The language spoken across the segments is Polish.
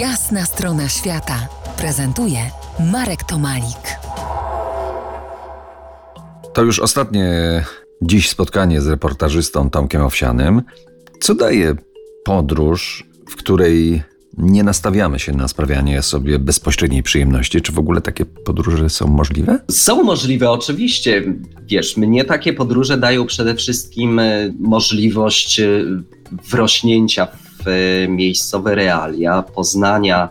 Jasna strona świata prezentuje Marek Tomalik. To już ostatnie dziś spotkanie z reportażystą Tomkiem Owsianym. Co daje podróż, w której nie nastawiamy się na sprawianie sobie bezpośredniej przyjemności? Czy w ogóle takie podróże są możliwe? Są możliwe, oczywiście. Wiesz, mnie takie podróże dają przede wszystkim e, możliwość e, wrośnięcia w miejscowe realia, poznania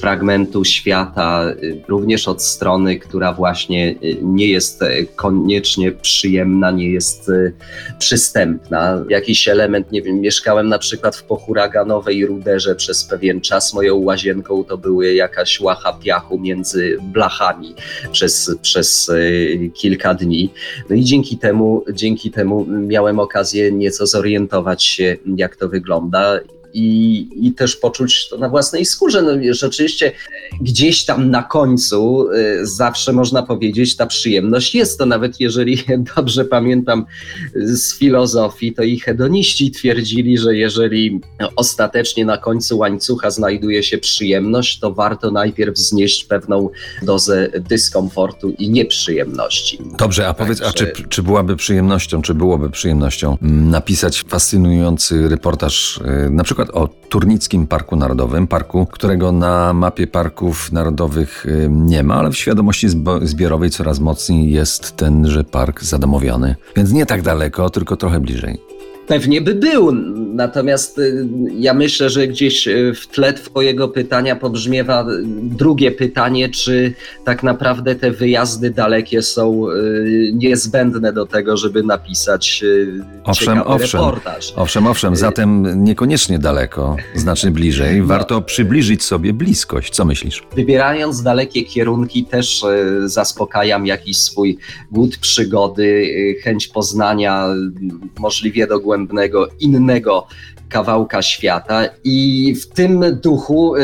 fragmentu świata, y, również od strony, która właśnie y, nie jest y, koniecznie przyjemna, nie jest przystępna. Jakiś element, nie wiem, mieszkałem na przykład w pochuraganowej ruderze przez pewien czas. Moją łazienką to były jakaś łacha piachu między blachami przez, przez kilka dni. No i dzięki temu, dzięki temu miałem okazję nieco zorientować się, jak to wygląda i, i też poczuć to na własnej skórze. No, rzeczywiście gdzieś tam na końcu y, zawsze można powiedzieć, ta przyjemność jest to, nawet jeżeli dobrze pamiętam z filozofii, to i hedoniści twierdzili, że jeżeli ostatecznie na końcu łańcucha znajduje się przyjemność, to warto najpierw znieść pewną dozę dyskomfortu i nieprzyjemności. Dobrze, a powiedz, a czy, czy byłaby przyjemnością, czy byłoby przyjemnością napisać fascynujący reportaż, y, na przykład o Turnickim Parku Narodowym, parku, którego na mapie parków narodowych y, nie ma, ale w świadomości zbiorowej coraz mocniej jest tenże park zadomowiony. Więc nie tak daleko, tylko trochę bliżej. Pewnie by był, natomiast y, ja myślę, że gdzieś y, w tle Twojego pytania pobrzmiewa drugie pytanie, czy tak naprawdę te wyjazdy dalekie są y, niezbędne do tego, żeby napisać owszem, owszem, reportaż. Owszem, owszem, zatem niekoniecznie daleko, znacznie bliżej. No. Warto przybliżyć sobie bliskość. Co myślisz? Wybierając dalekie kierunki też zaspokajam jakiś swój głód przygody, chęć poznania możliwie dogłębnego innego kawałka świata i w tym duchu, y,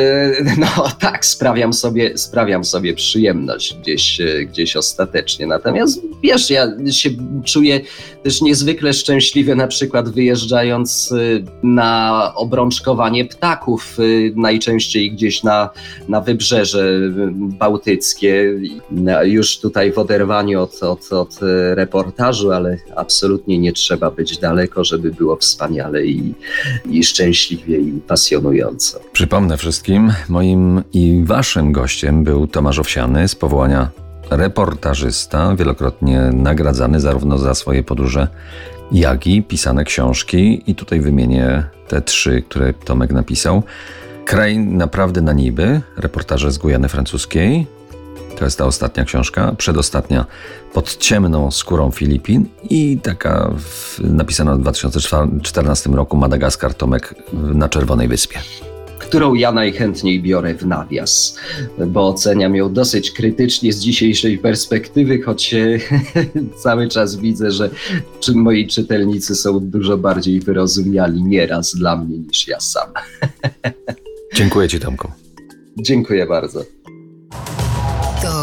no tak, sprawiam sobie, sprawiam sobie przyjemność gdzieś, y, gdzieś ostatecznie. Natomiast wiesz, ja się czuję też niezwykle szczęśliwy na przykład wyjeżdżając y, na obrączkowanie ptaków, najczęściej gdzieś na, na wybrzeże bałtyckie, już tutaj w oderwaniu od, od, od reportażu, ale absolutnie nie trzeba być daleko, żeby było wspaniale i, i szczęśliwie i pasjonująco. Przypomnę wszystkim, moim i waszym gościem był Tomasz Owsiany z powołania reportażysta, wielokrotnie nagradzany zarówno za swoje podróże, jak i pisane książki. I tutaj wymienię te trzy, które Tomek napisał. Kraj naprawdę na niby, reportaże z Gujany Francuskiej, to jest ta ostatnia książka, przedostatnia pod ciemną skórą Filipin i taka w, napisana w 2014 roku Madagaskar Tomek na Czerwonej Wyspie którą ja najchętniej biorę w nawias, bo oceniam ją dosyć krytycznie z dzisiejszej perspektywy, choć cały czas widzę, że moi czytelnicy są dużo bardziej wyrozumiali nieraz dla mnie niż ja sam. Dziękuję Ci, Tomku. Dziękuję bardzo.